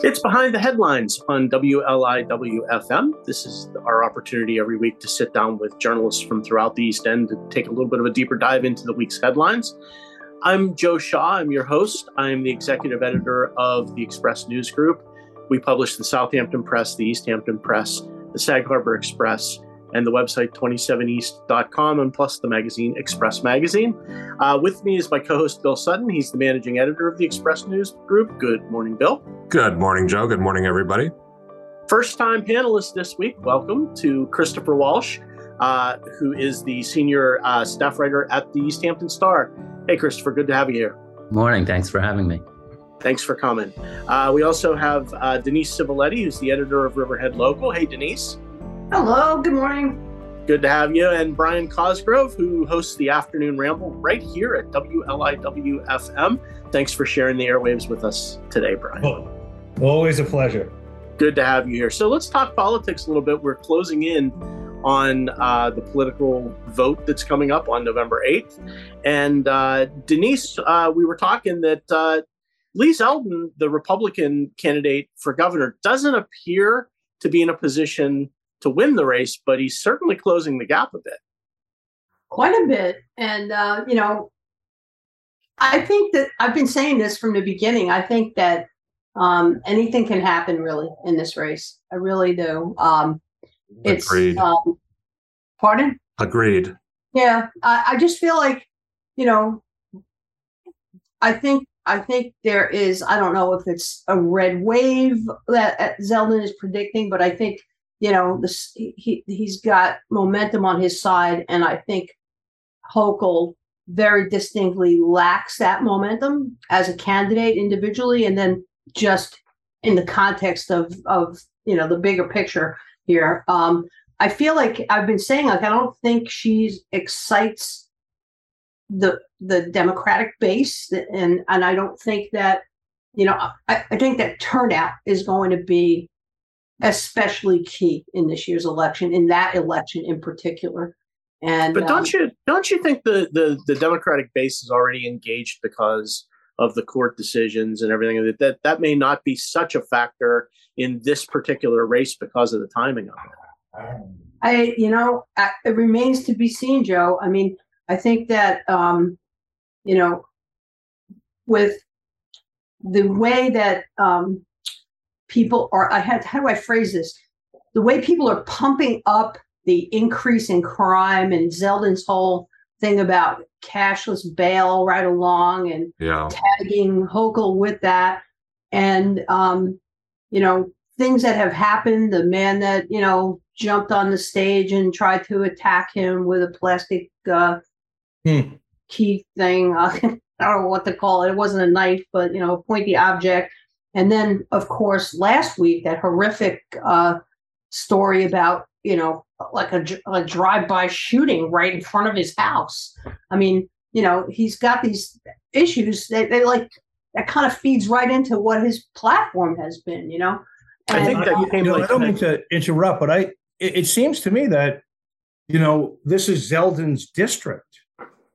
It's Behind the Headlines on WLIWFM. This is our opportunity every week to sit down with journalists from throughout the East End to take a little bit of a deeper dive into the week's headlines. I'm Joe Shaw. I'm your host. I'm the executive editor of the Express News Group. We publish the Southampton Press, the East Hampton Press, the Sag Harbor Express, and the website 27east.com, and plus the magazine Express Magazine. Uh, with me is my co host, Bill Sutton. He's the managing editor of the Express News Group. Good morning, Bill. Good morning, Joe. Good morning, everybody. First time panelist this week. Welcome to Christopher Walsh, uh, who is the senior uh, staff writer at the East Hampton Star. Hey, Christopher, good to have you here. Morning. Thanks for having me. Thanks for coming. Uh, we also have uh, Denise Civiletti, who's the editor of Riverhead Local. Hey, Denise. Hello, good morning. Good to have you. And Brian Cosgrove, who hosts the Afternoon Ramble right here at WLIWFM. Thanks for sharing the airwaves with us today, Brian. Oh, always a pleasure. Good to have you here. So let's talk politics a little bit. We're closing in on uh, the political vote that's coming up on November 8th. And uh, Denise, uh, we were talking that uh, Lee Zeldin, the Republican candidate for governor, doesn't appear to be in a position to win the race, but he's certainly closing the gap a bit. Quite a bit. And, uh, you know, I think that I've been saying this from the beginning. I think that um, anything can happen really in this race. I really do. Um, it's, Agreed. Um, pardon? Agreed. Yeah. I, I just feel like, you know, I think I think there is, I don't know if it's a red wave that Zeldin is predicting, but I think you know, this, he he's got momentum on his side, and I think Hochul very distinctly lacks that momentum as a candidate individually, and then just in the context of of you know the bigger picture here. Um, I feel like I've been saying like I don't think she excites the the Democratic base, and and I don't think that you know I, I think that turnout is going to be especially key in this year's election, in that election in particular. And but don't um, you don't you think the, the the Democratic base is already engaged because of the court decisions and everything that that that may not be such a factor in this particular race because of the timing of it. I you know it remains to be seen, Joe. I mean, I think that um, you know with the way that um, people are I had how do I phrase this? The way people are pumping up the increase in crime and Zeldin's whole thing about cashless bail right along and yeah. tagging Hochul with that. And um, you know, things that have happened, the man that, you know, jumped on the stage and tried to attack him with a plastic uh, hmm. key thing. Uh, I don't know what to call it. It wasn't a knife, but you know, a pointy object. And then, of course, last week that horrific uh, story about you know like a, a drive-by shooting right in front of his house. I mean, you know, he's got these issues that they like that kind of feeds right into what his platform has been. You know, and, I think that you, you know, like I don't mean to interrupt, but I it, it seems to me that you know this is Zeldin's district.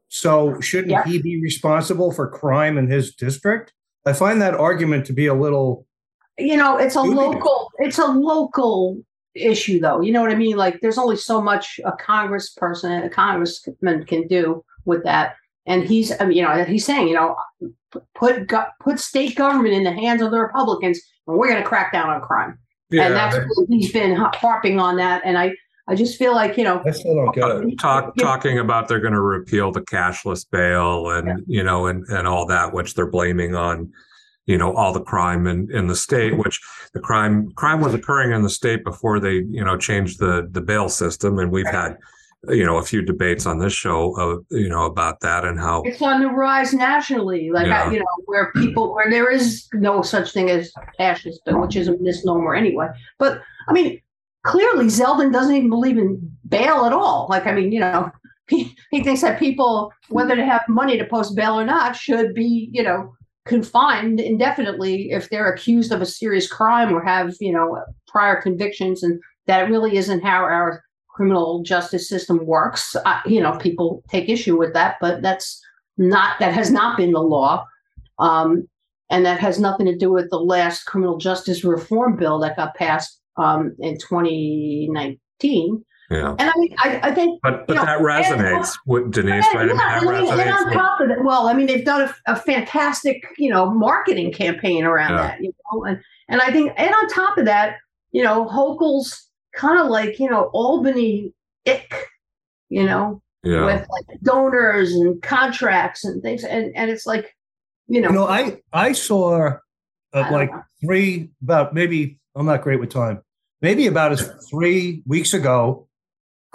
So shouldn't yeah. he be responsible for crime in his district? I find that argument to be a little. You know, it's a local. It's a local issue, though. You know what I mean? Like, there's only so much a congressperson, a congressman can do with that. And he's, I mean, you know, he's saying, you know, put put state government in the hands of the Republicans, and we're going to crack down on crime. Yeah, and that's he's been harping on that. And I, I just feel like you know, I still don't get it. Talk, talking about they're going to repeal the cashless bail and yeah. you know and and all that, which they're blaming on you know all the crime in in the state which the crime crime was occurring in the state before they you know changed the the bail system and we've had you know a few debates on this show uh, you know about that and how it's on the rise nationally like yeah. I, you know where people where there is no such thing as cashless bail, which is a misnomer anyway but i mean clearly Zeldin doesn't even believe in bail at all. Like, I mean, you know, he, he thinks that people, whether they have money to post bail or not, should be, you know, confined indefinitely if they're accused of a serious crime or have, you know, prior convictions. And that really isn't how our criminal justice system works. You know, people take issue with that, but that's not, that has not been the law. Um, and that has nothing to do with the last criminal justice reform bill that got passed um, in 2019. Yeah. And I mean, I, I think. But but know, that resonates with Denise, right? Yeah, that and, resonates and on top of it, well, I mean, they've done a, a fantastic, you know, marketing campaign around yeah. that, you know, and and I think, and on top of that, you know, Hochul's kind of like, you know, Albany ick, you know, yeah. with like donors and contracts and things, and and it's like, you know, you know, I I saw uh, like three about maybe I'm not great with time, maybe about as three weeks ago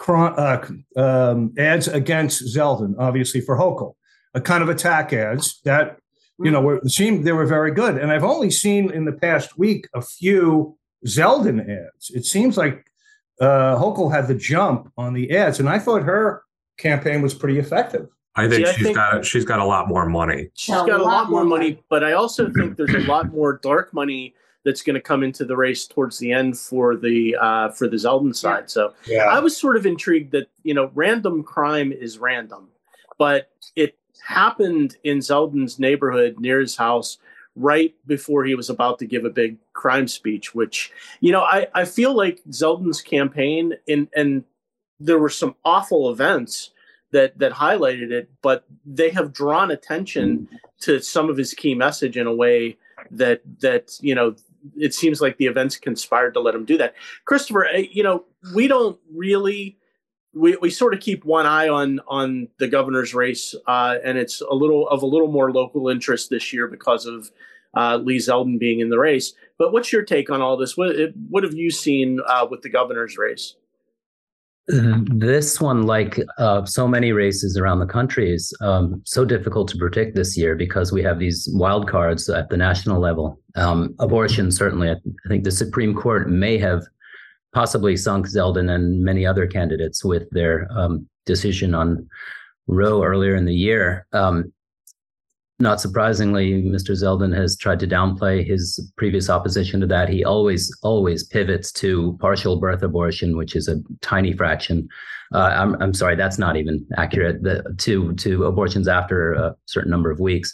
uh, um, ads against Zeldin, obviously for Hochul, a kind of attack ads that you know were seemed they were very good. And I've only seen in the past week a few Zeldin ads. It seems like uh, Hochul had the jump on the ads, and I thought her campaign was pretty effective. I think See, she's I think got she's got a lot more money. She's got a lot more money, but I also think there's a lot more dark money that's going to come into the race towards the end for the uh, for the Zeldin side. So yeah. I was sort of intrigued that you know random crime is random, but it happened in Zeldin's neighborhood near his house right before he was about to give a big crime speech. Which you know I I feel like Zeldin's campaign and and there were some awful events that that highlighted it, but they have drawn attention to some of his key message in a way that that you know it seems like the events conspired to let him do that. Christopher, eh, you know, we don't really we, we sort of keep one eye on on the governor's race, uh, and it's a little of a little more local interest this year because of uh, Lee Zeldin being in the race. But what's your take on all this? What what have you seen uh, with the governor's race? This one, like uh, so many races around the country, is um, so difficult to predict this year because we have these wild cards at the national level. Um, abortion, certainly, I, I think the Supreme Court may have possibly sunk Zeldin and many other candidates with their um, decision on Roe earlier in the year. Um, not surprisingly, Mr. Zeldin has tried to downplay his previous opposition to that. He always, always pivots to partial birth abortion, which is a tiny fraction. Uh, I'm, I'm sorry, that's not even accurate. The, to to abortions after a certain number of weeks,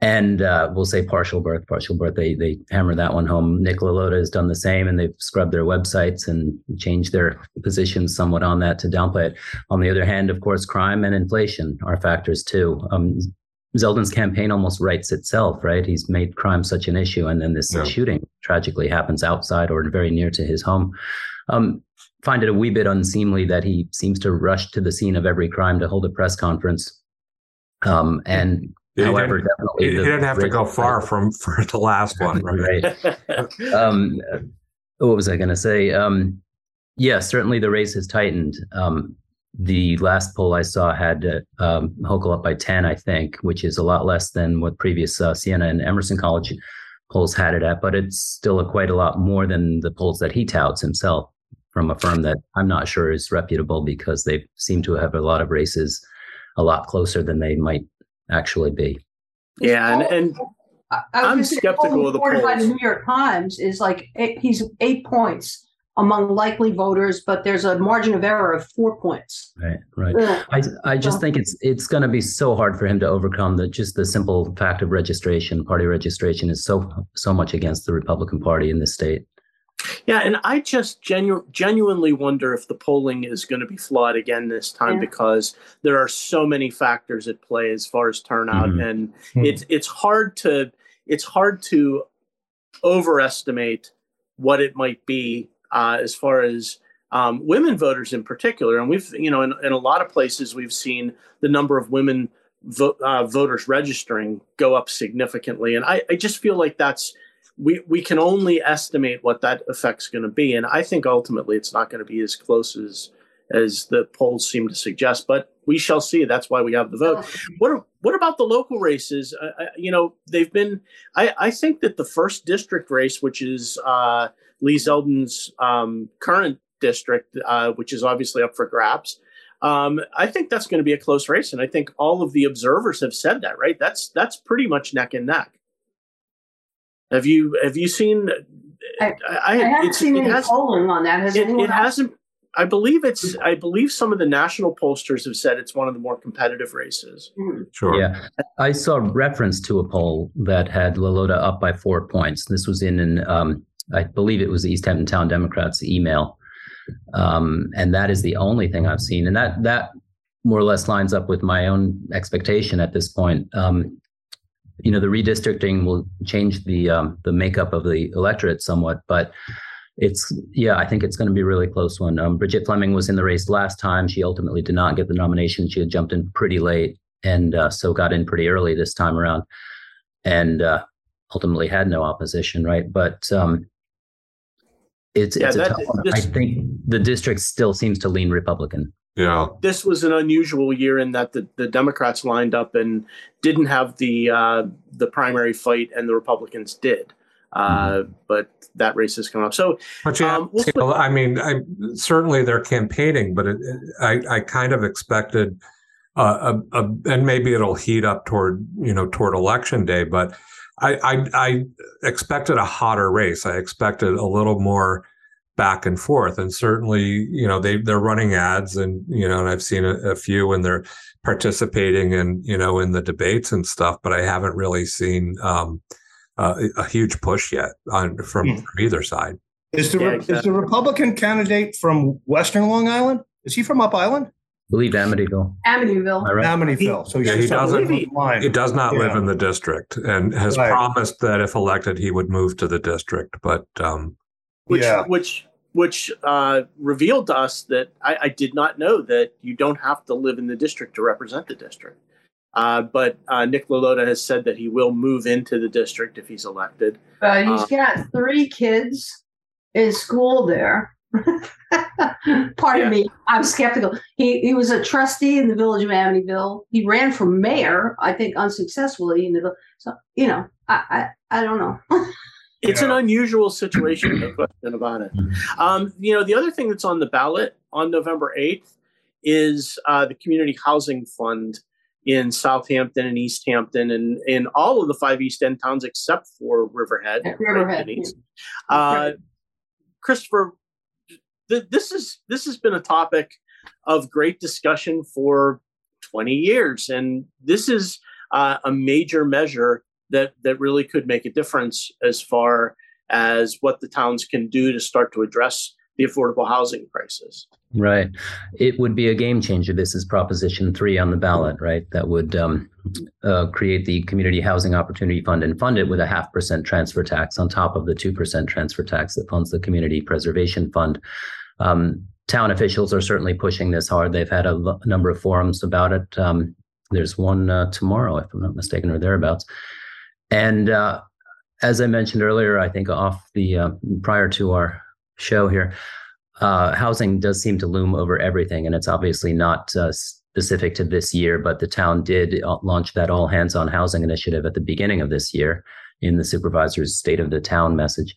and uh, we'll say partial birth, partial birth. They they hammer that one home. Nick LaLota has done the same, and they've scrubbed their websites and changed their positions somewhat on that to downplay it. On the other hand, of course, crime and inflation are factors too. Um, Zeldin's campaign almost writes itself, right? He's made crime such an issue, and then this yeah. shooting tragically happens outside or very near to his home. Um, find it a wee bit unseemly that he seems to rush to the scene of every crime to hold a press conference. Um, and however, didn't, definitely he, didn't have to go far from for the last one, right? right. um, what was I going to say? Um, yeah, certainly the race has tightened. Um, the last poll I saw had uh, um, Hochul up by 10, I think, which is a lot less than what previous uh, Siena and Emerson College polls had it at, but it's still a, quite a lot more than the polls that he touts himself from a firm that I'm not sure is reputable because they seem to have a lot of races a lot closer than they might actually be. Yeah, and, and I, am skeptical of the polls. By the New York Times is like eight, he's eight points among likely voters, but there's a margin of error of four points. Right, right. Yeah. I, I just think it's it's going to be so hard for him to overcome the just the simple fact of registration. Party registration is so so much against the Republican Party in this state. Yeah, and I just genu- genuinely wonder if the polling is going to be flawed again this time yeah. because there are so many factors at play as far as turnout, mm-hmm. and mm-hmm. it's it's hard to it's hard to overestimate what it might be uh, as far as um, women voters in particular. And we've, you know, in, in, a lot of places, we've seen the number of women vo- uh, voters registering go up significantly. And I, I just feel like that's, we, we can only estimate what that effect's going to be. And I think ultimately it's not going to be as close as, as the polls seem to suggest, but we shall see. That's why we have the vote. What what about the local races? Uh, you know, they've been. I, I think that the first district race, which is uh, Lee Zeldin's um, current district, uh, which is obviously up for grabs. Um, I think that's going to be a close race, and I think all of the observers have said that. Right? That's that's pretty much neck and neck. Have you have you seen? I, I, I haven't seen any polling on that. Has it, it hasn't I believe it's. I believe some of the national pollsters have said it's one of the more competitive races. Mm. Sure. Yeah, I saw reference to a poll that had LaLota up by four points. This was in an, um, I believe it was the East Hampton Town Democrats email, um, and that is the only thing I've seen, and that that more or less lines up with my own expectation at this point. Um, you know, the redistricting will change the um, the makeup of the electorate somewhat, but it's yeah, I think it's going to be a really close one. Um, Bridget Fleming was in the race last time. She ultimately did not get the nomination. She had jumped in pretty late and uh, so got in pretty early this time around, and uh, ultimately had no opposition. Right, but um, it's yeah, it's a tough one. This, I think the district still seems to lean Republican. Yeah. This was an unusual year in that the, the Democrats lined up and didn't have the uh, the primary fight, and the Republicans did. Uh, mm-hmm. but that race has come up. So, but yeah, um, we'll I mean, I, certainly they're campaigning, but it, I, I kind of expected, uh, a, a, and maybe it'll heat up toward you know toward election day, but I, I, I expected a hotter race. I expected a little more back and forth, and certainly you know they they're running ads, and you know, and I've seen a, a few, and they're participating in you know in the debates and stuff, but I haven't really seen. Um, uh, a huge push yet on from, hmm. from either side. Is the yeah, exactly. is the Republican candidate from Western Long Island? Is he from Up Island? I believe Amityville. Amityville. Right? Amityville. So yeah, he doesn't. He does not yeah. live in the district, and has right. promised that if elected, he would move to the district. But um, which yeah. which which uh, revealed to us that I, I, did not know that you don't have to live in the district to represent the district. Uh, but uh, Nick LaLota has said that he will move into the district if he's elected. Uh, he's got three kids in school there. Pardon yeah. me, I'm skeptical. He he was a trustee in the village of Amityville. He ran for mayor, I think, unsuccessfully in the so you know, I I, I don't know. it's yeah. an unusual situation, no question about it. Um, you know, the other thing that's on the ballot on November 8th is uh, the Community Housing Fund in Southampton and East Hampton and in all of the five East End towns except for Riverhead. Riverhead. Yeah. Uh, Christopher, th- this is this has been a topic of great discussion for 20 years, and this is uh, a major measure that that really could make a difference as far as what the towns can do to start to address the affordable housing crisis. Right. It would be a game changer. This is Proposition 3 on the ballot, right? That would um, uh, create the Community Housing Opportunity Fund and fund it with a half percent transfer tax on top of the 2% transfer tax that funds the Community Preservation Fund. Um, town officials are certainly pushing this hard. They've had a l- number of forums about it. Um, there's one uh, tomorrow, if I'm not mistaken, or thereabouts. And uh, as I mentioned earlier, I think off the uh, prior to our show here, uh, housing does seem to loom over everything, and it's obviously not uh, specific to this year. But the town did uh, launch that all hands on housing initiative at the beginning of this year in the supervisor's state of the town message.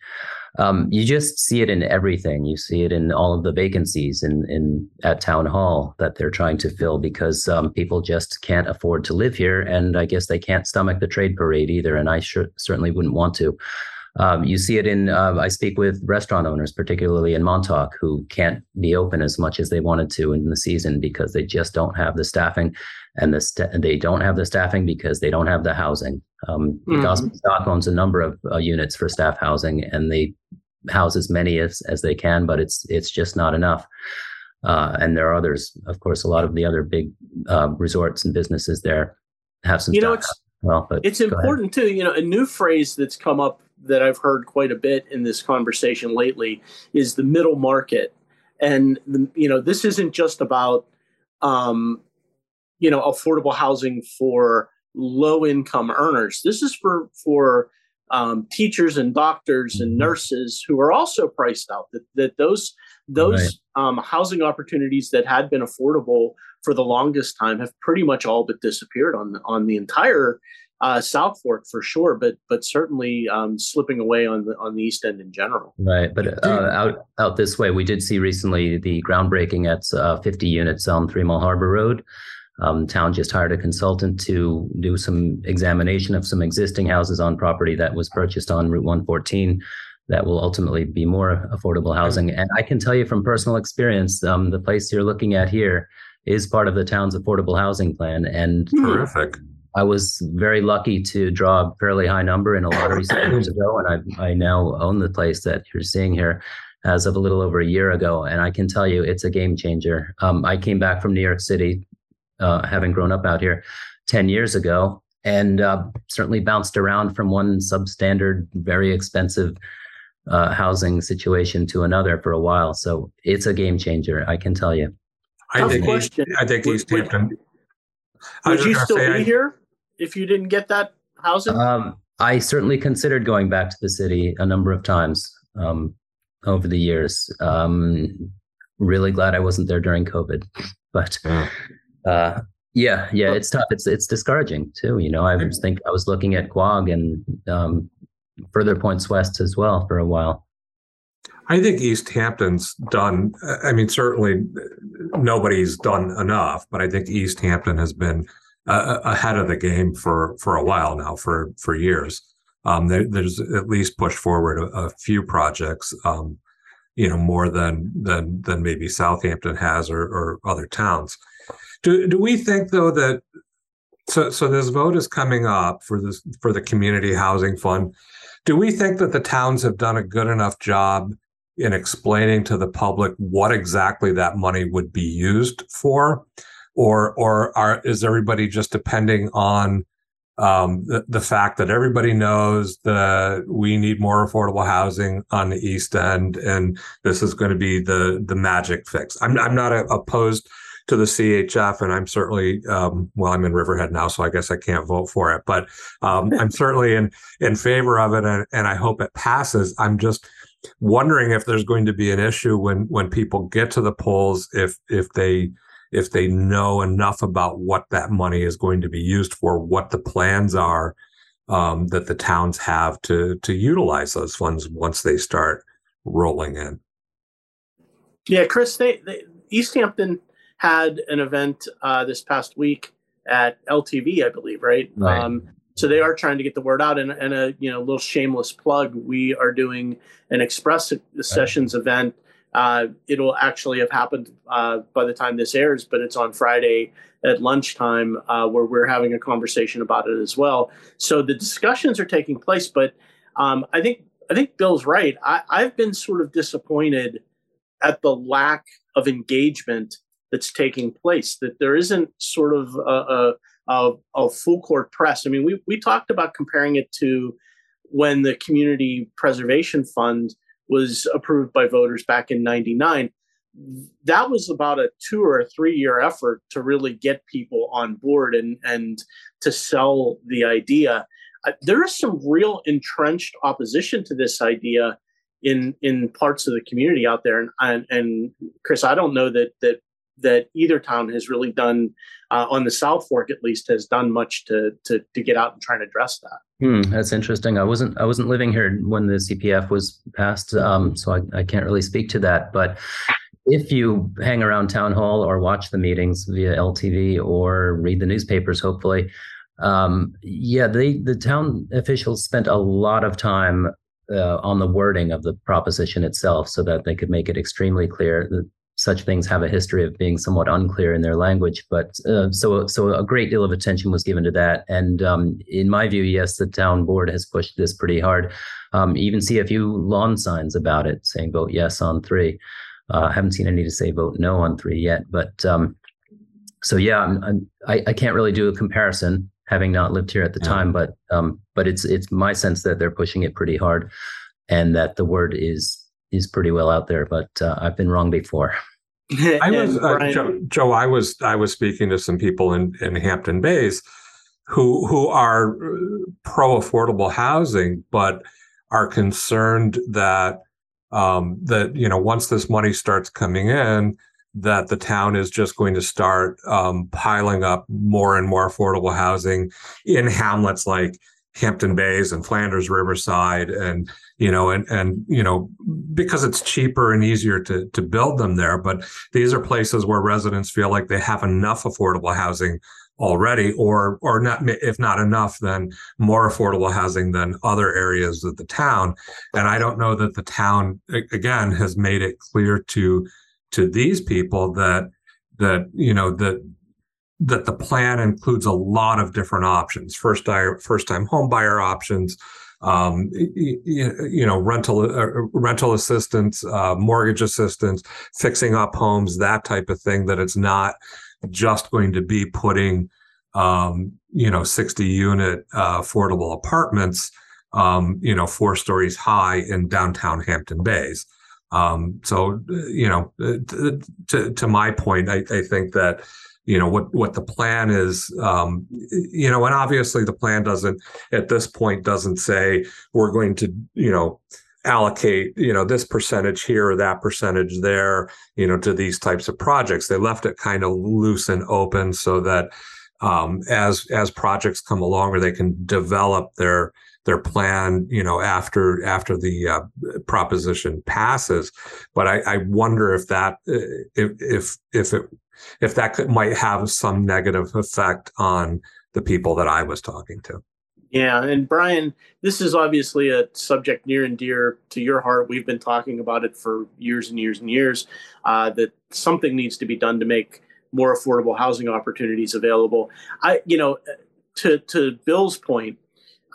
Um, you just see it in everything. You see it in all of the vacancies in, in at town hall that they're trying to fill because um, people just can't afford to live here, and I guess they can't stomach the trade parade either. And I sure, certainly wouldn't want to. Um, you see it in, uh, I speak with restaurant owners, particularly in Montauk, who can't be open as much as they wanted to in the season because they just don't have the staffing. And the st- they don't have the staffing because they don't have the housing. Um, mm-hmm. Gosman's Dock owns a number of uh, units for staff housing, and they house as many as, as they can, but it's it's just not enough. Uh, and there are others, of course, a lot of the other big uh, resorts and businesses there have some. You know, it's well, it's important ahead. too. You know, a new phrase that's come up that I've heard quite a bit in this conversation lately is the middle market, and the, you know this isn't just about um, you know affordable housing for low income earners. This is for for um, teachers and doctors and mm-hmm. nurses who are also priced out. That that those those right. um, housing opportunities that had been affordable for the longest time have pretty much all but disappeared on the, on the entire uh, South Fork for sure, but but certainly um, slipping away on the on the East End in general. Right, but uh, out out this way, we did see recently the groundbreaking at uh, 50 units on Three Mile Harbor Road. Um, town just hired a consultant to do some examination of some existing houses on property that was purchased on Route 114 that will ultimately be more affordable housing. And I can tell you from personal experience, um, the place you're looking at here is part of the town's affordable housing plan. And terrific. I was very lucky to draw a fairly high number in a lottery some years ago, and I, I now own the place that you're seeing here as of a little over a year ago. And I can tell you, it's a game changer. Um, I came back from New York City, uh, having grown up out here 10 years ago, and uh, certainly bounced around from one substandard, very expensive uh, housing situation to another for a while. So it's a game changer, I can tell you. I think, East, I think East Hampton. Would you still be I, here if you didn't get that housing? Um, I certainly considered going back to the city a number of times um, over the years. Um, really glad I wasn't there during COVID, but uh, yeah, yeah, it's tough. It's it's discouraging too. You know, I was think I was looking at Quogue and um, further points west as well for a while. I think East Hampton's done. I mean, certainly nobody's done enough, but I think East Hampton has been uh, ahead of the game for for a while now, for for years. Um, there, there's at least pushed forward a, a few projects, um, you know, more than than than maybe Southampton has or, or other towns. Do do we think though that so so this vote is coming up for this for the community housing fund? Do we think that the towns have done a good enough job in explaining to the public what exactly that money would be used for? Or or are is everybody just depending on um, the, the fact that everybody knows that we need more affordable housing on the East End, and this is going to be the the magic fix. I'm I'm not opposed to the CHF, and I'm certainly um, well, I'm in Riverhead now, so I guess I can't vote for it, but um, I'm certainly in in favor of it, and, and I hope it passes. I'm just wondering if there's going to be an issue when when people get to the polls if if they if they know enough about what that money is going to be used for, what the plans are um, that the towns have to to utilize those funds once they start rolling in. Yeah, Chris, they, they East Hampton had an event uh, this past week at LTV, I believe, right? right. Um, so they are trying to get the word out, and, and a you know little shameless plug. We are doing an Express Sessions right. event. Uh, it'll actually have happened uh, by the time this airs, but it's on Friday at lunchtime uh, where we're having a conversation about it as well. So the discussions are taking place, but um, I think I think Bill's right. I, I've been sort of disappointed at the lack of engagement that's taking place. That there isn't sort of a, a, a, full court press. I mean, we we talked about comparing it to when the Community Preservation Fund was approved by voters back in '99. That was about a two or three year effort to really get people on board and and to sell the idea. There is some real entrenched opposition to this idea in in parts of the community out there and and, and Chris I don't know that that that either town has really done uh, on the South Fork at least has done much to to to get out and try and address that. Hmm, that's interesting. I wasn't I wasn't living here when the CPF was passed, um, so I, I can't really speak to that. But if you hang around town hall or watch the meetings via LTV or read the newspapers, hopefully, um, yeah, they the town officials spent a lot of time uh, on the wording of the proposition itself so that they could make it extremely clear that such things have a history of being somewhat unclear in their language. But uh, so so a great deal of attention was given to that, and um, in my view, yes, the town board has pushed this pretty hard. Um, even see a few lawn signs about it saying "vote yes" on three. Uh, I haven't seen any to say "vote no" on three yet, but um, so yeah, I'm, I'm, I, I can't really do a comparison having not lived here at the yeah. time, but um, but it's it's my sense that they're pushing it pretty hard, and that the word is is pretty well out there, but uh, I've been wrong before. I was uh, Joe, Joe, I was I was speaking to some people in in Hampton Bays who who are uh, pro affordable housing, but are concerned that um, that you know once this money starts coming in, that the town is just going to start um, piling up more and more affordable housing in hamlets like Hampton Bays and Flanders Riverside and you know and and you know because it's cheaper and easier to to build them there but these are places where residents feel like they have enough affordable housing already, or or not if not enough, then more affordable housing than other areas of the town. And I don't know that the town again has made it clear to to these people that that you know that that the plan includes a lot of different options first first time home buyer options um, you, know rental uh, rental assistance uh, mortgage assistance fixing up homes that type of thing that it's not just going to be putting um, you know 60 unit uh, affordable apartments um, you know four stories high in downtown hampton bays. Um, so you know to, to, to my point I, I think that you know what what the plan is um, you know and obviously the plan doesn't at this point doesn't say we're going to you know allocate you know this percentage here or that percentage there you know to these types of projects they left it kind of loose and open so that um, as as projects come along or they can develop their their plan, you know, after after the uh, proposition passes. But I, I wonder if that uh, if if if it if that could, might have some negative effect on the people that I was talking to. Yeah, and Brian, this is obviously a subject near and dear to your heart. We've been talking about it for years and years and years. Uh, that something needs to be done to make more affordable housing opportunities available. I, you know, to to Bill's point,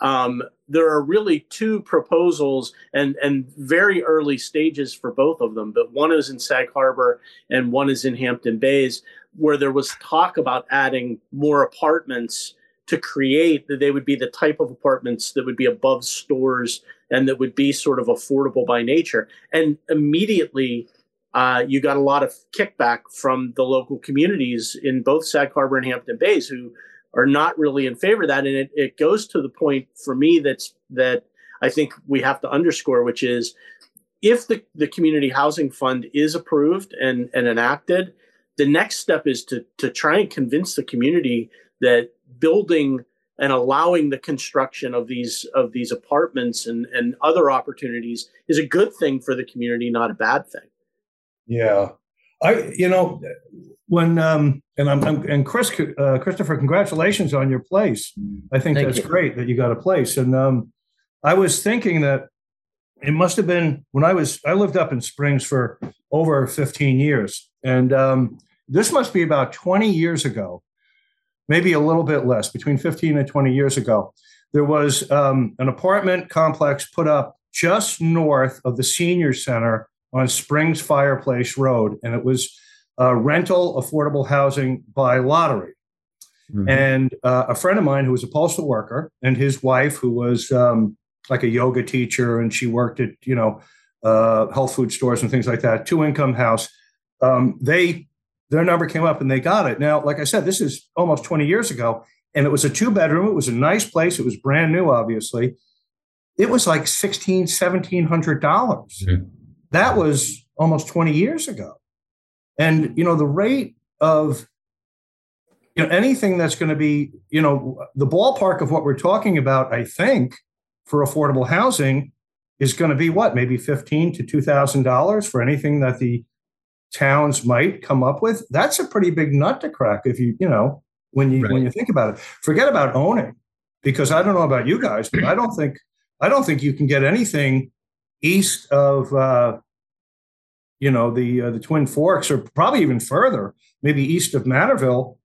um, there are really two proposals and and very early stages for both of them. But one is in Sag Harbor and one is in Hampton Bays, where there was talk about adding more apartments to create that they would be the type of apartments that would be above stores and that would be sort of affordable by nature. And immediately, uh, you got a lot of kickback from the local communities in both Sag Harbor and Hampton Bays who are not really in favor of that. And it, it goes to the point for me that's that I think we have to underscore, which is if the, the community housing fund is approved and, and enacted, the next step is to, to try and convince the community that building and allowing the construction of these of these apartments and, and other opportunities is a good thing for the community, not a bad thing. Yeah. I you know when um, and I'm, I'm and Chris uh, Christopher, congratulations on your place. I think Thank that's you. great that you got a place. And um, I was thinking that it must have been when I was I lived up in Springs for over 15 years, and um, this must be about 20 years ago, maybe a little bit less, between 15 and 20 years ago. There was um, an apartment complex put up just north of the senior center on Springs Fireplace Road, and it was uh, rental affordable housing by lottery. Mm-hmm. And uh, a friend of mine who was a postal worker and his wife, who was um, like a yoga teacher and she worked at, you know, uh, health food stores and things like that, two income house, um, they, their number came up and they got it. Now, like I said, this is almost 20 years ago and it was a two bedroom. It was a nice place. It was brand new, obviously. It was like $1,600, $1,700. dollars mm-hmm. That was almost 20 years ago. And you know, the rate of you know anything that's going to be you know the ballpark of what we're talking about, I think, for affordable housing is going to be what maybe fifteen to two thousand dollars for anything that the towns might come up with. That's a pretty big nut to crack if you you know when you right. when you think about it. Forget about owning, because I don't know about you guys, but I don't think I don't think you can get anything east of uh, you know the uh, the Twin Forks, or probably even further, maybe east of Manorville,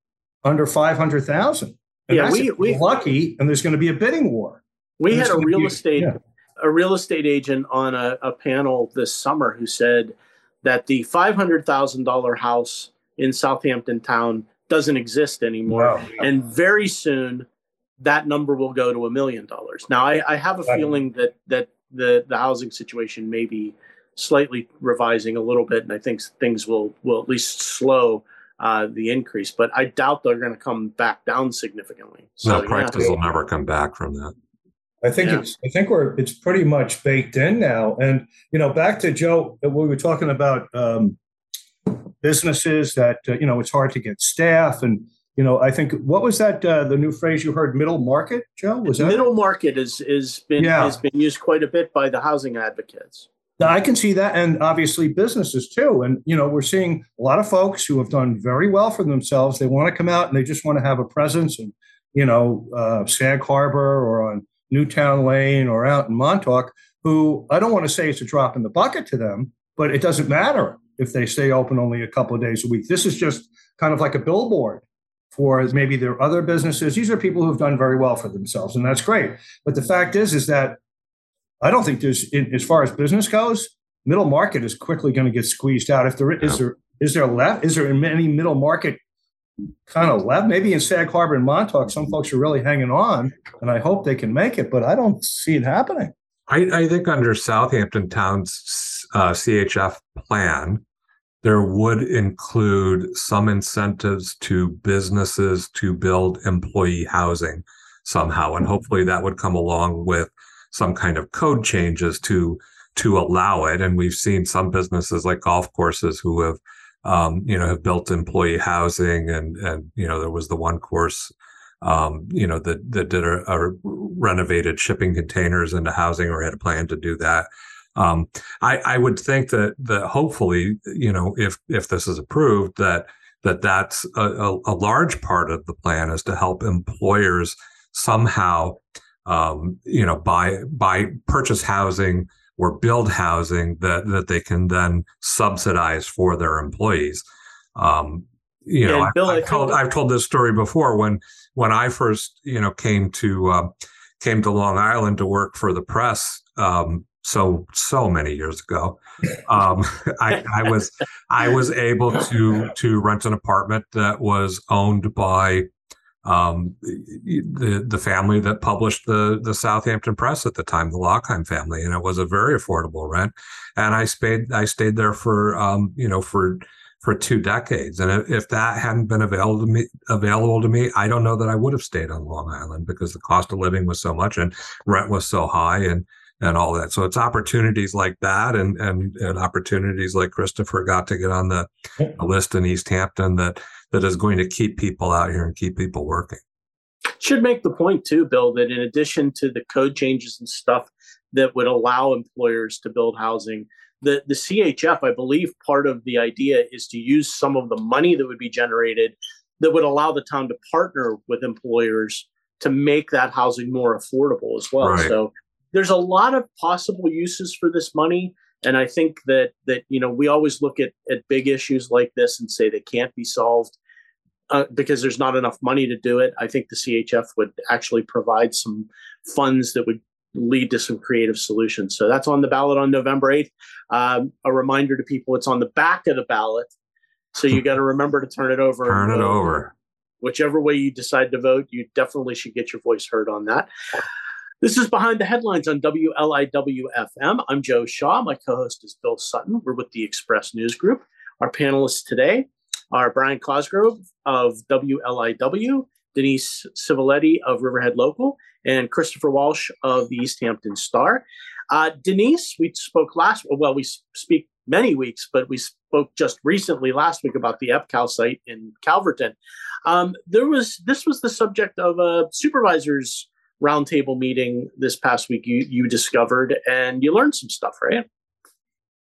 under five hundred thousand. Yeah, we we lucky, and there's going to be a bidding war. We had a real be, estate yeah. a real estate agent on a, a panel this summer who said that the five hundred thousand dollar house in Southampton town doesn't exist anymore, wow. and very soon that number will go to a million dollars. Now, I, I have a right. feeling that that the the housing situation may be slightly revising a little bit, and I think things will will at least slow uh, the increase. But I doubt they're going to come back down significantly. So, no, prices yeah. will never come back from that. I think yeah. it's I think we're it's pretty much baked in now. And you know, back to Joe, we were talking about um, businesses that uh, you know it's hard to get staff and you know, I think what was that uh, the new phrase you heard middle market, Joe? Was that middle market is is been yeah. has been used quite a bit by the housing advocates. I can see that, and obviously businesses too. And you know, we're seeing a lot of folks who have done very well for themselves. They want to come out and they just want to have a presence, and you know, uh, Sag Harbor or on Newtown Lane or out in Montauk. Who I don't want to say it's a drop in the bucket to them, but it doesn't matter if they stay open only a couple of days a week. This is just kind of like a billboard for maybe their other businesses. These are people who've done very well for themselves, and that's great. But the fact is, is that I don't think there's, in, as far as business goes, middle market is quickly going to get squeezed out. If there is there is there left is there any middle market kind of left? Maybe in Sag Harbor and Montauk, some folks are really hanging on, and I hope they can make it, but I don't see it happening. I, I think under Southampton Town's uh, CHF plan, there would include some incentives to businesses to build employee housing somehow, and hopefully that would come along with some kind of code changes to to allow it. And we've seen some businesses like golf courses who have um, you know have built employee housing and and you know there was the one course um, you know that that did a, a, renovated shipping containers into housing or had a plan to do that. Um, I, I would think that that hopefully you know if if this is approved that that that's a, a, a large part of the plan is to help employers somehow um, you know, buy buy purchase housing or build housing that that they can then subsidize for their employees. Um, you know, Bill, I, have told I've told this story before when when I first you know came to uh, came to Long Island to work for the press. Um, so so many years ago, um, I, I was I was able to to rent an apartment that was owned by um, the the family that published the the Southampton Press at the time, the Louchheim family, and it was a very affordable rent. And I stayed I stayed there for um, you know for for two decades. And if that hadn't been available to me, available to me, I don't know that I would have stayed on Long Island because the cost of living was so much and rent was so high and and all that. So it's opportunities like that and and, and opportunities like Christopher got to get on the, the list in East Hampton that that is going to keep people out here and keep people working. Should make the point too, Bill, that in addition to the code changes and stuff that would allow employers to build housing, the, the CHF, I believe part of the idea is to use some of the money that would be generated that would allow the town to partner with employers to make that housing more affordable as well. Right. So there's a lot of possible uses for this money and i think that that you know we always look at at big issues like this and say they can't be solved uh, because there's not enough money to do it. I think the CHF would actually provide some funds that would lead to some creative solutions. So that's on the ballot on November 8th. Um, a reminder to people, it's on the back of the ballot. So you got to remember to turn it over. Turn it over. Whichever way you decide to vote, you definitely should get your voice heard on that. This is Behind the Headlines on WLIWFM. I'm Joe Shaw. My co host is Bill Sutton. We're with the Express News Group. Our panelists today are Brian Cosgrove of WLIW, Denise Civiletti of Riverhead Local, and Christopher Walsh of the East Hampton Star. Uh, Denise, we spoke last, well, we speak many weeks, but we spoke just recently last week about the EPCAL site in Calverton. Um, there was this was the subject of a supervisors roundtable meeting this past week. You you discovered and you learned some stuff, right?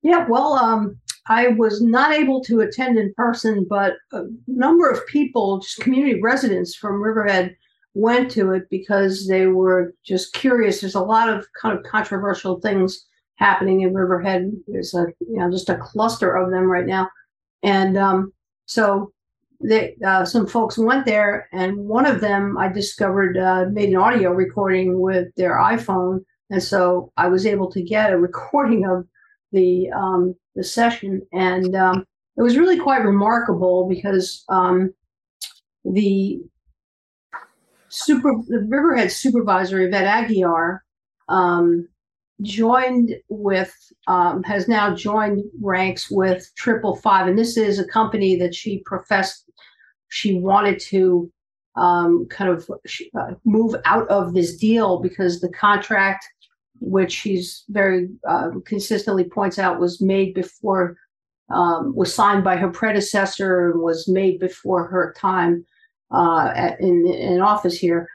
Yeah, well, um, I was not able to attend in person, but a number of people, just community residents from Riverhead, went to it because they were just curious. There's a lot of kind of controversial things happening in Riverhead. There's a you know just a cluster of them right now, and um, so they uh, some folks went there, and one of them I discovered uh, made an audio recording with their iPhone, and so I was able to get a recording of the um, the session, and um, it was really quite remarkable because um, the super the Riverhead supervisor Yvette Aguiar um, joined with um, has now joined ranks with Triple Five, and this is a company that she professed she wanted to um, kind of uh, move out of this deal because the contract which she's very uh, consistently points out was made before, um, was signed by her predecessor and was made before her time uh, at, in, in office here.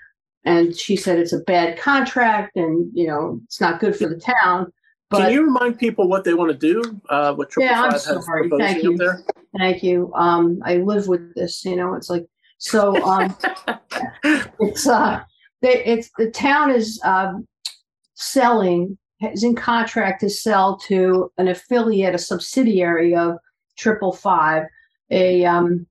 And she said it's a bad contract and, you know, it's not good for the town. But, Can you remind people what they want to do? Uh, what Triple yeah, Five I'm sorry. Thank you. There? Thank you. Um, I live with this. You know, it's like so. Um, it's uh, they, it's the town is um, selling is in contract to sell to an affiliate, a subsidiary of Triple Five, a um,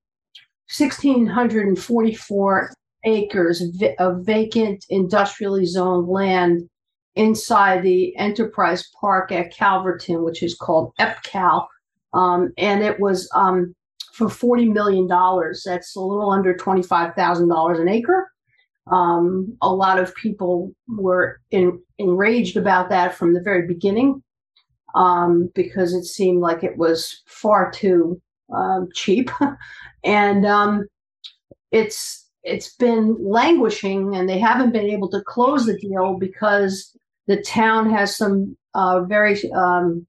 1,644 acres of vacant industrially zoned land inside the Enterprise Park at Calverton, which is called EPCAL. Um, and it was um, for $40 million. That's a little under $25,000 an acre. Um, a lot of people were in, enraged about that from the very beginning um, because it seemed like it was far too um, cheap. and um, it's it's been languishing and they haven't been able to close the deal because the town has some uh, very um,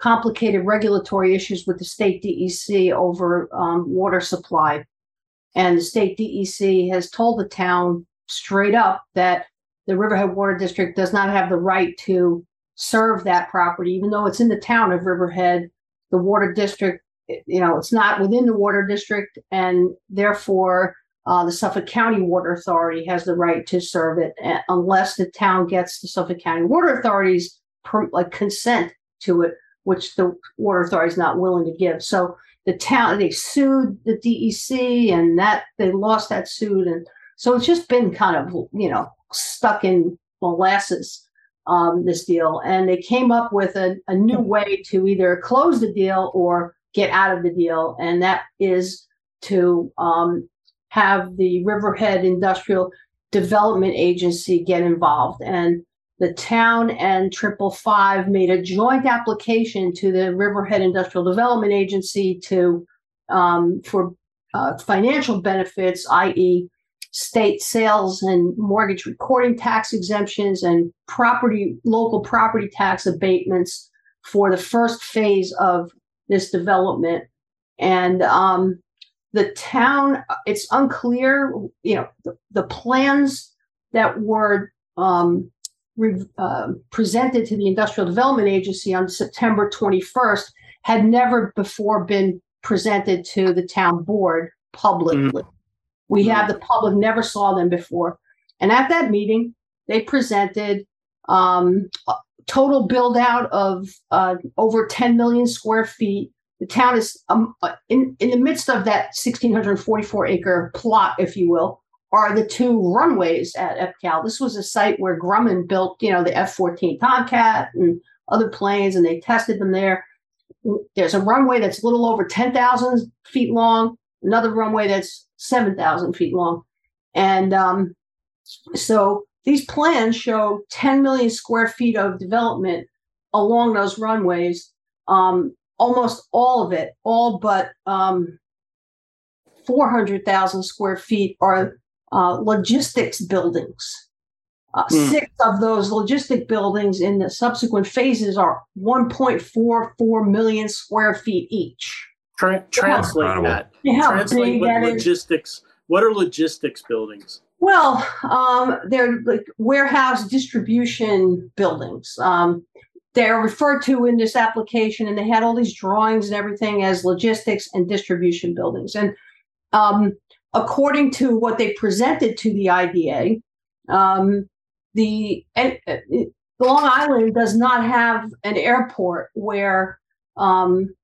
complicated regulatory issues with the state DEC over um, water supply. And the state DEC has told the town straight up that the Riverhead Water District does not have the right to serve that property, even though it's in the town of Riverhead. The water district, you know, it's not within the water district, and therefore uh, the Suffolk County Water Authority has the right to serve it uh, unless the town gets the Suffolk County Water Authority's like consent to it, which the Water Authority is not willing to give. So the town they sued the DEC, and that they lost that suit, and so it's just been kind of you know stuck in molasses. Um, this deal, and they came up with a, a new way to either close the deal or get out of the deal, and that is to um, have the Riverhead Industrial Development Agency get involved. And the town and Triple Five made a joint application to the Riverhead Industrial Development Agency to um, for uh, financial benefits, i.e., state sales and mortgage recording tax exemptions and property local property tax abatements for the first phase of this development. And um, the town it's unclear you know the, the plans that were um, re, uh, presented to the industrial development agency on september 21st had never before been presented to the town board publicly mm. We mm. have the public never saw them before and at that meeting they presented um, total build out of uh, over 10 million square feet the town is um, uh, in, in the midst of that 1,644 acre plot, if you will, are the two runways at EPCAL. This was a site where Grumman built, you know, the F 14 Tomcat and other planes, and they tested them there. There's a runway that's a little over 10,000 feet long, another runway that's 7,000 feet long. And um, so these plans show 10 million square feet of development along those runways. Um, almost all of it, all but um, 400,000 square feet are uh, logistics buildings. Uh, mm. Six of those logistic buildings in the subsequent phases are 1.44 million square feet each. Tra- translate that. Yeah, translate what logistics. What are logistics buildings? Well, um, they're like warehouse distribution buildings. Um, they're referred to in this application, and they had all these drawings and everything as logistics and distribution buildings. And um, according to what they presented to the IDA, um, the, and, uh, Long Island does not have an airport where um,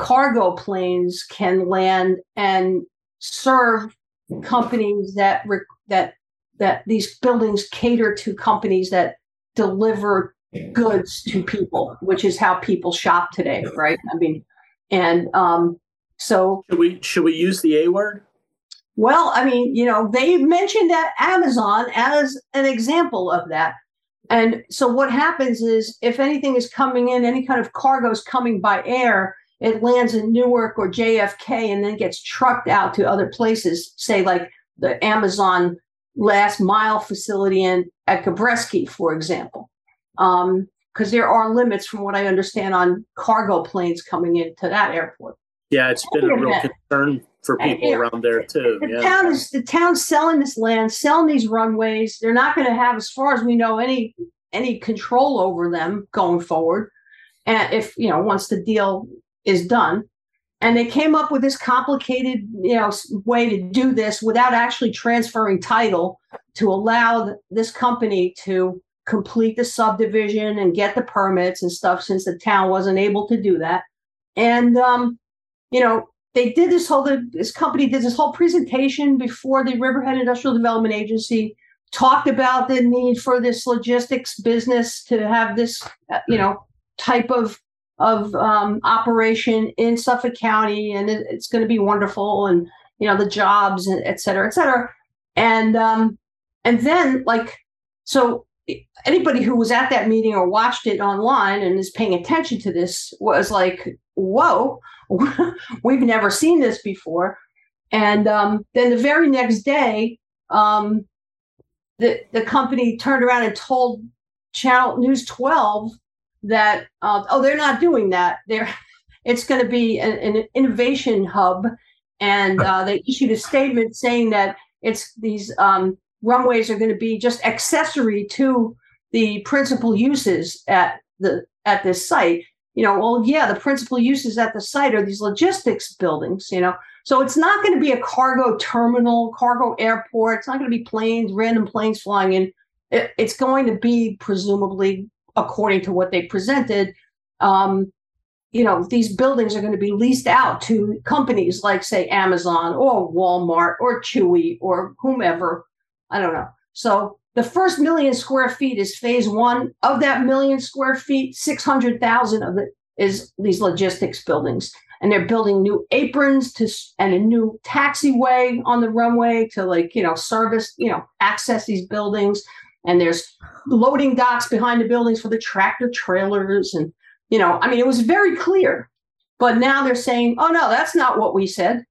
cargo planes can land and serve companies that that that these buildings cater to companies that deliver goods to people, which is how people shop today, right? I mean, and um, so should we should we use the A word? Well, I mean, you know, they mentioned that Amazon as an example of that. And so what happens is if anything is coming in, any kind of cargo is coming by air, it lands in Newark or JFK and then gets trucked out to other places, say like the Amazon last mile facility in at Gabreski, for example because um, there are limits, from what I understand, on cargo planes coming into that airport. Yeah, it's been a real concern for people around there too. The yeah. town is the town's selling this land, selling these runways. They're not going to have, as far as we know, any any control over them going forward. And if, you know, once the deal is done. And they came up with this complicated, you know, way to do this without actually transferring title to allow this company to complete the subdivision and get the permits and stuff since the town wasn't able to do that. And um, you know, they did this whole this company did this whole presentation before the Riverhead Industrial Development Agency talked about the need for this logistics business to have this uh, you know type of of um, operation in Suffolk County, and it, it's going to be wonderful, and you know the jobs, and et cetera, et cetera, and um, and then like so anybody who was at that meeting or watched it online and is paying attention to this was like, whoa, we've never seen this before. And um, then the very next day, um, the the company turned around and told Channel News 12 that uh, oh they're not doing that. They're it's going to be an, an, innovation hub, and uh, they issued a statement saying that it's these um, runways are going to be just accessory to the principal uses at the at this site. You know well yeah the principal uses at the site are these logistics buildings you know? So it's not going to be a cargo terminal cargo airport. It's not going to be planes random planes flying in. It, it's going to be presumably according to what they presented um, you know these buildings are going to be leased out to companies like say amazon or walmart or chewy or whomever i don't know so the first million square feet is phase one. Of that million square feet, 600,000 of it is these logistics buildings. And they're building new aprons to and a new taxiway on the runway to like, you know, service, you know, access these buildings. And there's loading docks behind the buildings for the tractor trailers. And, you know, I mean, it was very clear. But now they're saying, oh, no, that's not what we said.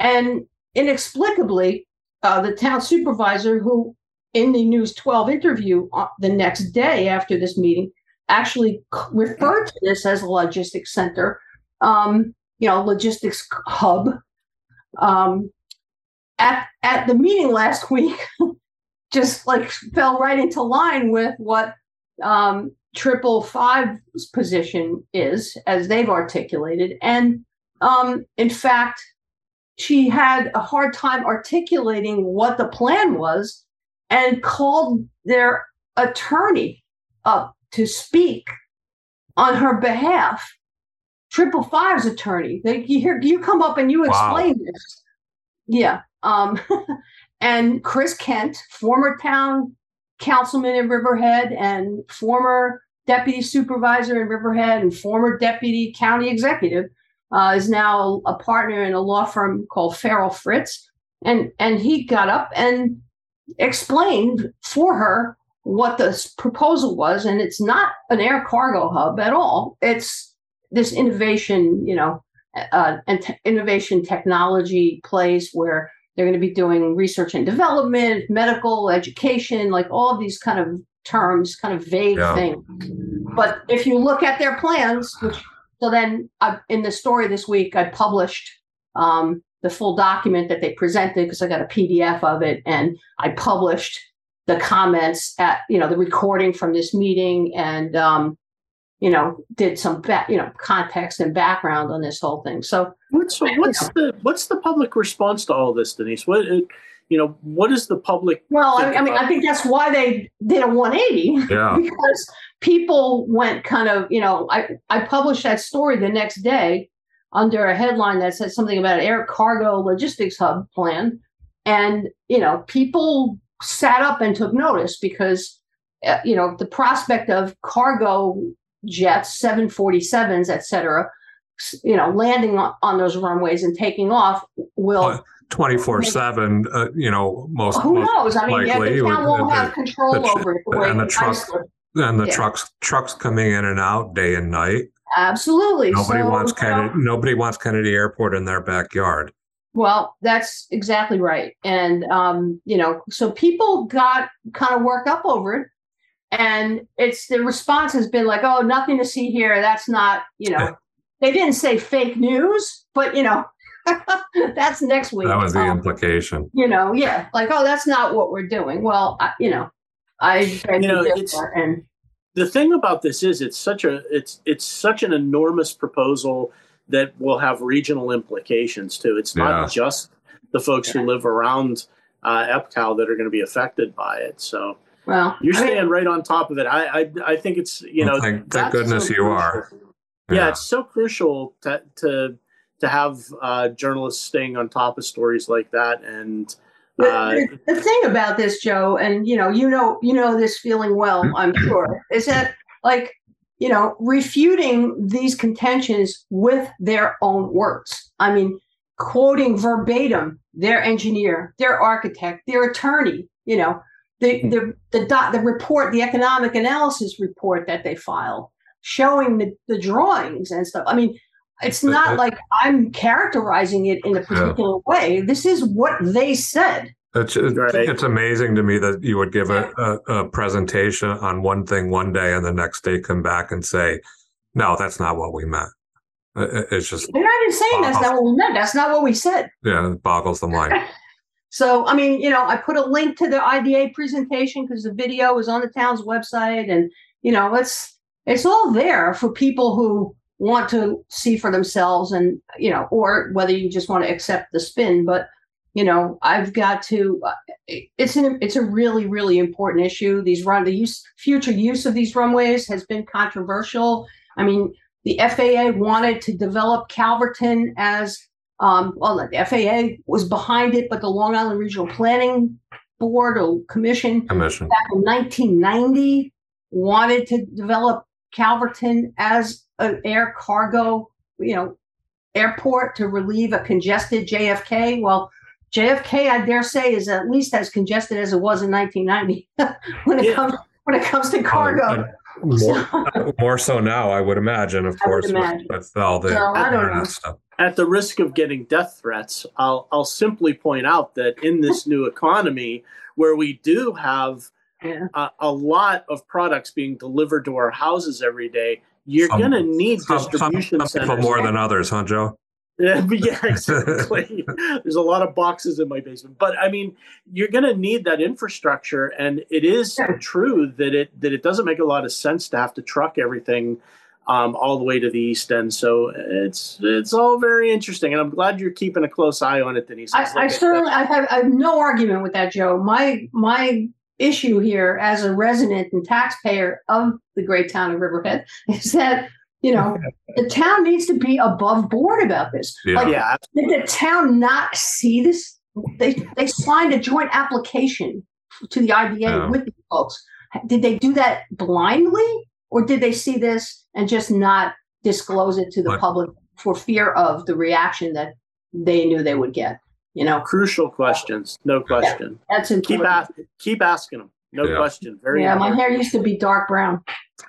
And inexplicably, uh, the town supervisor, who in the News 12 interview uh, the next day after this meeting, actually referred to this as a logistics center, um, you know, logistics hub. Um, at at the meeting last week, just like fell right into line with what um, Triple Five's position is, as they've articulated, and um, in fact, she had a hard time articulating what the plan was and called their attorney up to speak on her behalf. Triple Five's attorney. They, you hear you come up and you explain wow. this. Yeah. Um, and Chris Kent, former town councilman in Riverhead and former deputy supervisor in Riverhead and former deputy county executive, uh, is now a partner in a law firm called Farrell Fritz. And and he got up and explained for her what the proposal was, and it's not an air cargo hub at all. It's this innovation, you know, uh, and innovation technology place where they're going to be doing research and development, medical education, like all of these kind of terms, kind of vague yeah. things. But if you look at their plans, which so then I, in the story this week, I published um, the full document that they presented because I got a PDF of it and I published the comments at you know the recording from this meeting and um, you know did some ba- you know context and background on this whole thing. So what's what's you know. the what's the public response to all this, Denise? What you know what is the public? Well, I, I mean, I think that's why they did a 180 yeah. because people went kind of you know I I published that story the next day under a headline that said something about air cargo logistics hub plan. And, you know, people sat up and took notice because, uh, you know, the prospect of cargo jets, 747s, et cetera, you know, landing on, on those runways and taking off will. 24 7, uh, you know, most. Who most knows? I mean, likely, yeah, the town won't the, have control the, over it. The and the trucks, and the yeah. trucks, trucks coming in and out day and night. Absolutely. Nobody so, wants Kennedy. Know, nobody wants Kennedy Airport in their backyard. Well, that's exactly right. And um, you know, so people got kind of worked up over it, and it's the response has been like, "Oh, nothing to see here. That's not." You know, they didn't say fake news, but you know, that's next week. That was the um, implication. You know, yeah, like, "Oh, that's not what we're doing." Well, I, you know, I, you know, it's, and the thing about this is it's such a it's it's such an enormous proposal that will have regional implications too. It's not yeah. just the folks who live around uh, EPCAL that are going to be affected by it. So, well, you're staying I mean, right on top of it. I, I, I think it's you know, thank, thank goodness so you crucial. are. Yeah. yeah. it's so crucial to to to have uh, journalists staying on top of stories like that. And uh, the, the, thing about this, Joe, and you know, you know, you know this feeling well, hmm? I'm sure, is that like you know, refuting these contentions with their own words. I mean, quoting verbatim their engineer, their architect, their attorney, you know, the hmm. the the dot the report, the economic analysis report that they file, showing the, the drawings and stuff. I mean, it's not like I'm characterizing it in a particular yeah. way. This is what they said. It's, it's amazing to me that you would give a, a, a, presentation on one thing one day and the next day come back and say, no, that's not what we meant. It's just. They're not even saying that's not what we meant. That's not what we said. Yeah, it boggles the mind. so, I mean, you know, I put a link to the IDA presentation because the video is on the town's website. And, you know, it's, it's all there for people who want to see for themselves and, you know, or whether you just want to accept the spin. But, you know i've got to uh, it's an it's a really really important issue these run the use future use of these runways has been controversial i mean the faa wanted to develop calverton as um, well the faa was behind it but the long island regional planning board or commission, commission. back in 1990 wanted to develop calverton as an air cargo you know airport to relieve a congested jfk well JFK, I dare say, is at least as congested as it was in 1990 when it yeah. comes when it comes to cargo. More, more so now, I would imagine, of I course, imagine. With, with, all the so, stuff. At the risk of getting death threats, I'll I'll simply point out that in this new economy, where we do have yeah. a, a, lot of products being delivered to our houses every day, you're going to need distribution some, some centers. more than others, huh, Joe? Yeah, yeah, exactly. There's a lot of boxes in my basement, but I mean, you're going to need that infrastructure, and it is yeah. true that it that it doesn't make a lot of sense to have to truck everything um, all the way to the east end. So it's it's all very interesting, and I'm glad you're keeping a close eye on it, Denise. I, I certainly I have, I have no argument with that, Joe. My my issue here as a resident and taxpayer of the great town of Riverhead is that you know, the town needs to be above board about this. Yeah. Like, yeah. did the town not see this? They they signed a joint application to the IDA yeah. Oh. with the folks. Did they do that blindly, or did they see this and just not disclose it to the public for fear of the reaction that they knew they would get? You know, crucial questions, no question. Yeah, that's important. Keep, ask, keep asking them. No yeah. question. Very yeah. Important. My hair used to be dark brown.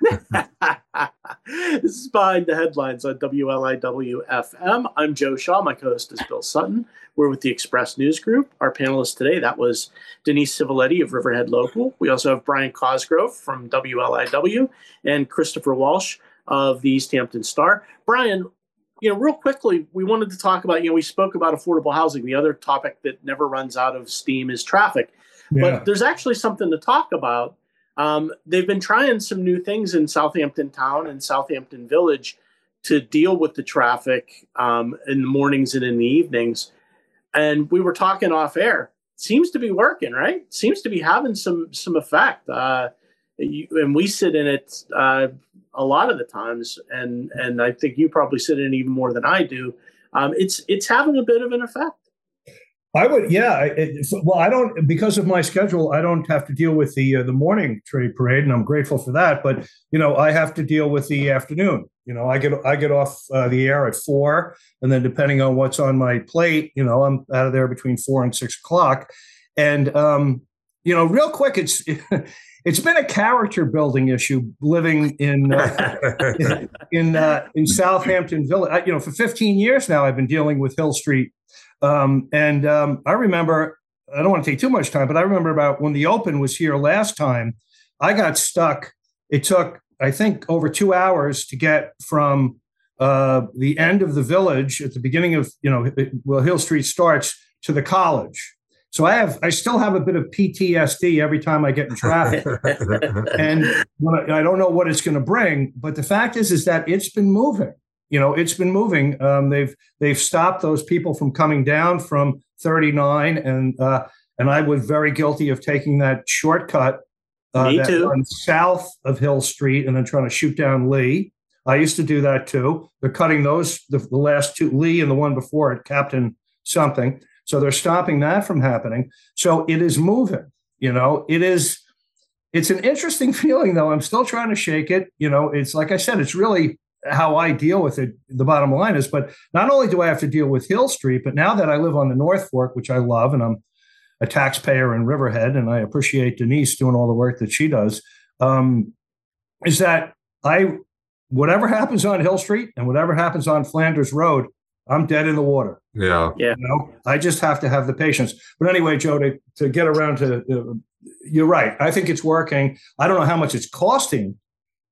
this is behind the headlines on WLIW FM. I'm Joe Shaw. My co-host is Bill Sutton. We're with the Express News Group. Our panelist today that was Denise Civiletti of Riverhead Local. We also have Brian Cosgrove from WLIW and Christopher Walsh of the East Hampton Star. Brian, you know, real quickly, we wanted to talk about. You know, we spoke about affordable housing. The other topic that never runs out of steam is traffic. Yeah. But there's actually something to talk about. Um, they've been trying some new things in Southampton Town and Southampton Village to deal with the traffic um, in the mornings and in the evenings. And we were talking off air. Seems to be working, right? Seems to be having some some effect. Uh, you, and we sit in it uh, a lot of the times, and and I think you probably sit in it even more than I do. Um, it's it's having a bit of an effect. I would, yeah. It, well, I don't because of my schedule. I don't have to deal with the uh, the morning trade parade, and I'm grateful for that. But you know, I have to deal with the afternoon. You know, I get I get off uh, the air at four, and then depending on what's on my plate, you know, I'm out of there between four and six o'clock. And um, you know, real quick, it's it's been a character building issue living in uh, in uh, in Southampton Village. You know, for 15 years now, I've been dealing with Hill Street um, and um, I remember, I don't want to take too much time, but I remember about when the Open was here last time, I got stuck. It took, I think, over two hours to get from uh, the end of the village at the beginning of, you know, well, Hill Street starts to the college. So I have, I still have a bit of PTSD every time I get in traffic, and I, I, don't know what it's going to bring. But the fact is, is that it's been moving. You know, it's been moving. Um, they've they've stopped those people from coming down from 39, and uh, and I was very guilty of taking that shortcut. Uh, Me too. South of Hill Street, and then trying to shoot down Lee. I used to do that too. They're cutting those the, the last two, Lee and the one before it, Captain something. So they're stopping that from happening. So it is moving. You know, it is. It's an interesting feeling, though. I'm still trying to shake it. You know, it's like I said, it's really how I deal with it. The bottom line is, but not only do I have to deal with Hill Street, but now that I live on the North Fork, which I love, and I'm a taxpayer in Riverhead, and I appreciate Denise doing all the work that she does, um, is that I, whatever happens on Hill Street and whatever happens on Flanders Road, I'm dead in the water. Yeah. Yeah. You know, I just have to have the patience. But anyway, Joe, to, to get around to, uh, you're right. I think it's working. I don't know how much it's costing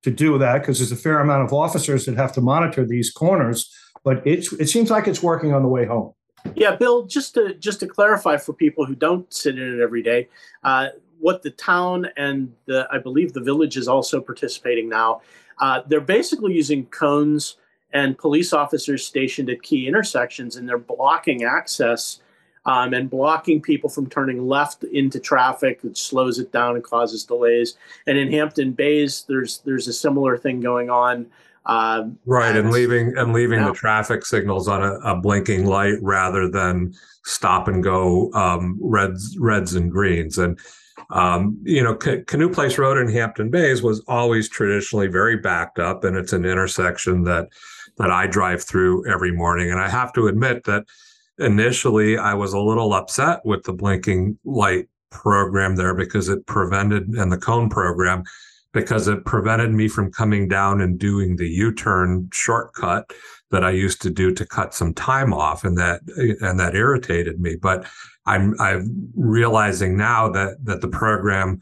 to do that because there's a fair amount of officers that have to monitor these corners, but it's, it seems like it's working on the way home. Yeah, Bill. Just to just to clarify for people who don't sit in it every day, uh, what the town and the I believe the village is also participating now. Uh, they're basically using cones and police officers stationed at key intersections, and they're blocking access um, and blocking people from turning left into traffic, which slows it down and causes delays. And in Hampton Bays, there's there's a similar thing going on. Um, right, and, leaving and leaving yeah. the traffic signals on a, a, blinking light rather than stop and go um, reds, reds and greens. And um, you know, C- Canoe Place Road in Hampton Bays was always traditionally very backed up, and it's an intersection that that I drive through every morning. And I have to admit that initially I was a little upset with the blinking light program there because it prevented, and the cone program, because it prevented me from coming down and doing the U-turn shortcut that I used to do to cut some time off, and that and that irritated me. But I'm I'm realizing now that that the program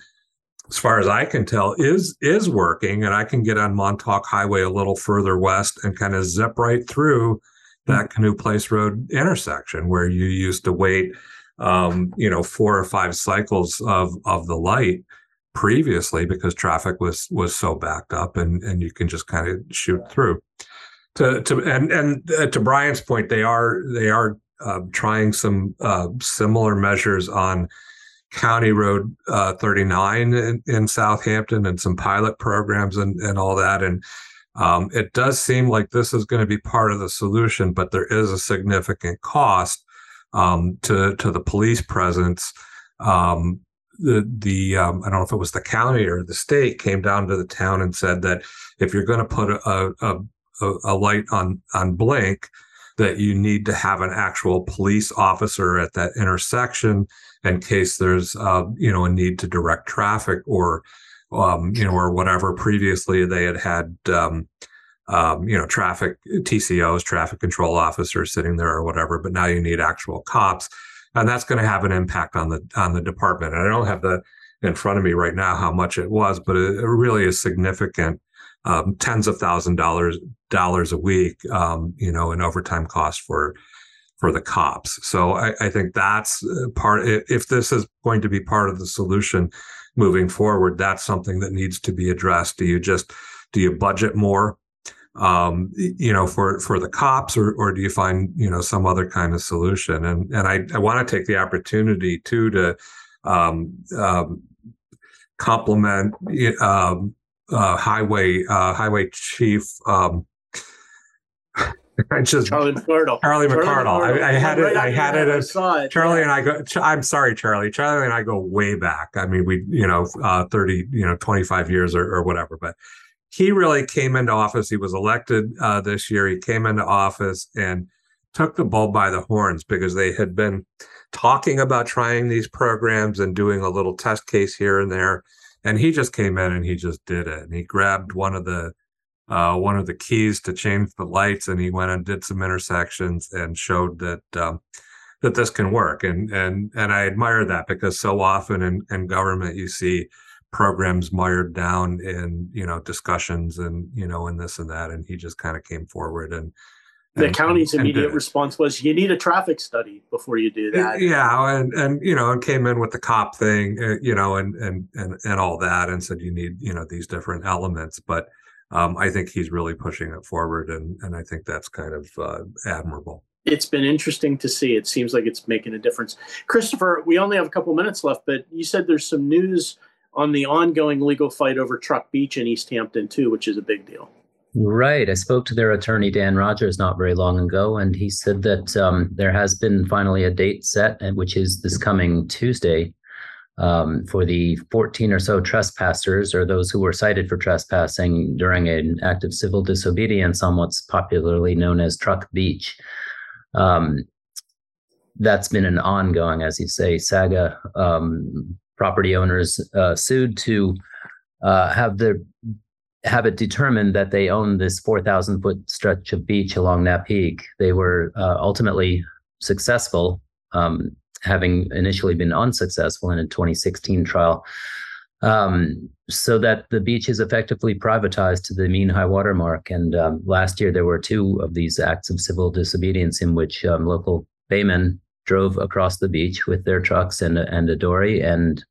as far as I can tell, is is working, and I can get on Montauk Highway a little further west and kind of zip right through that Canoe Place Road intersection where you used to wait, um, you know, four or five cycles of of the light previously because traffic was was so backed up, and and you can just kind of shoot through. To to and and uh, to Brian's point, they are they are uh, trying some uh, similar measures on County Road uh, 39 in, in, Southampton and some pilot programs and, and all that. And um, it does seem like this is going to be part of the solution, but there is a significant cost um, to to the police presence. Um, the the um, I don't know if it was the county or the state came down to the town and said that if you're going to put a, a, a, light on on blink, that you need to have an actual police officer at that intersection in case there's uh, you know a need to direct traffic or um, you know or whatever previously they had had um, um, you know traffic TCOs traffic control officers sitting there or whatever but now you need actual cops and that's going to have an impact on the on the department and I don't have the in front of me right now how much it was but it, it really is significant um, tens of thousand dollars dollars a week um, you know in overtime costs for for the cops. So I, I, think that's uh, part. If this is going to be part of the solution moving forward, that's something that needs to be addressed. Do you just do you budget more, um, you know, for for the cops, or or do you find you know some other kind of solution? And and I, I want to take the opportunity too to um, um, compliment um, uh, highway uh, highway chief. Um, I just Charlie McArdle. Charlie McArdle. I, I, had it. I had it. As. Charlie and I go. I'm sorry, Charlie. Charlie and I go way back. I mean, we, you know, uh, 30, you know, 25 years or, or whatever. But he really came into office. He was elected uh, this year. He came into office and took the bull by the horns because they had been talking about trying these programs and doing a little test case here and there. And he just came in and he just did it. And he grabbed one of the uh, one of the keys to change the lights, and he went and did some intersections and showed that um, that this can work. And and and I admire that because so often in, in government you see programs mired down in you know discussions and you know and this and that, and he just kind of came forward and the and, county's immediate and, response was you need a traffic study before you do that. Yeah and and you know and came in with the cop thing uh, you know and and and and all that and said you need you know these different elements. But um, i think he's really pushing it forward and and i think that's kind of uh, admirable. It's been interesting to see. It seems like it's making a difference. Christopher we only have a couple minutes left but you said there's some news on the ongoing legal fight over truck beach in east hampton too which is a big deal. Right. I spoke to their attorney, Dan Rogers, not very long ago, and he said that um, there has been finally a date set, which is this coming Tuesday, um, for the 14 or so trespassers or those who were cited for trespassing during an act of civil disobedience on what's popularly known as Truck Beach. Um, that's been an ongoing, as you say, saga. Um, property owners uh, sued to uh, have the have it determined that they own this 4,000 foot stretch of beach along Napeague. They were uh, ultimately successful, um, having initially been unsuccessful in a 2016 trial. Um, so that the beach is effectively privatized to the mean high water mark. And um, last year, there were two of these acts of civil disobedience in which um, local baymen drove across the beach with their trucks and, and a dory and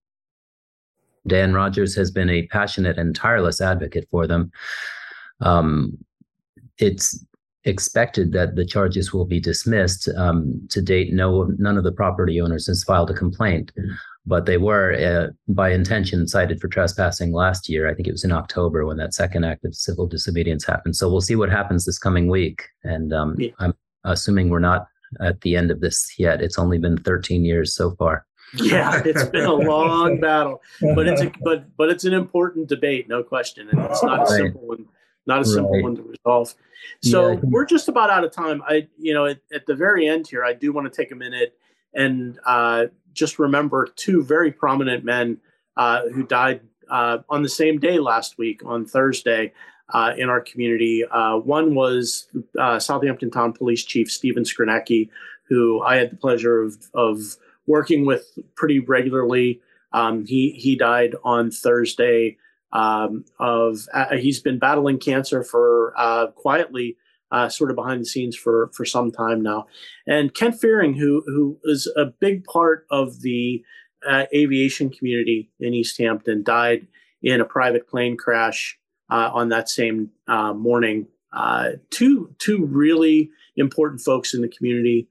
Dan Rogers has been a passionate and tireless advocate for them. Um, it's expected that the charges will be dismissed. Um, to date, no, none of the property owners has filed a complaint, but they were, uh, by intention, cited for trespassing last year. I think it was in October when that second act of civil disobedience happened. So we'll see what happens this coming week. And um, yeah. I'm assuming we're not at the end of this yet. It's only been 13 years so far. Yeah, it's been a long battle, but it's a, but but it's an important debate, no question, and it's not a simple one, not a simple right. one to resolve. So yeah, we're just about out of time. I, you know, at, at, the very end here, I do want to take a minute and uh, just remember two very prominent men uh, who died uh, on the same day last week on Thursday. Uh, in our community, uh, one was uh, Southampton Town Police Chief Steven Skrynecki, who I had the pleasure of, of working with pretty regularly. Um, he he died on Thursday. Um, of uh, he's been battling cancer for uh, quietly, uh, sort of behind the scenes for for some time now. And Kent Feuerring, who who is a big part of the uh, aviation community in East Hampton, died in a private plane crash uh, on that same uh, morning. two two really important folks in the community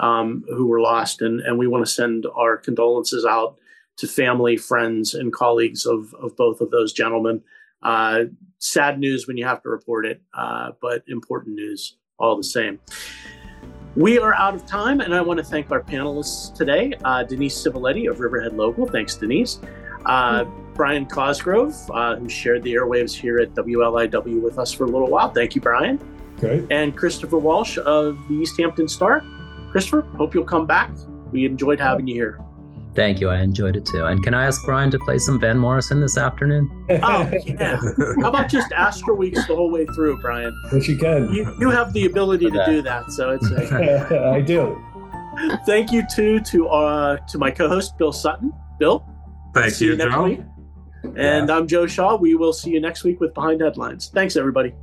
um, who were lost. And, and we want to send our condolences out to family, friends, and colleagues of, of both of those gentlemen. Uh, sad news when you have to report it, uh, but important news all the same. We are out of time, and I want to thank our panelists today uh, Denise Civiletti of Riverhead Local. Thanks, Denise. Uh, Brian Cosgrove, uh, who shared the airwaves here at WLIW with us for a little while. Thank you, Brian. Okay. And Christopher Walsh of the East Hampton Star. Christopher, hope you'll come back. We enjoyed having you here. Thank you. I enjoyed it too. And can I ask Brian to play some Van Morrison this afternoon? Oh, yeah. How about just Astral Weeks the whole way through, Brian? Yes, you can. You, you have the ability to do that, so it's. A... I do. Thank you too to uh to my co-host Bill Sutton. Bill. Thank you, you Joe. Week. And yeah. I'm Joe Shaw. We will see you next week with Behind Headlines. Thanks, everybody.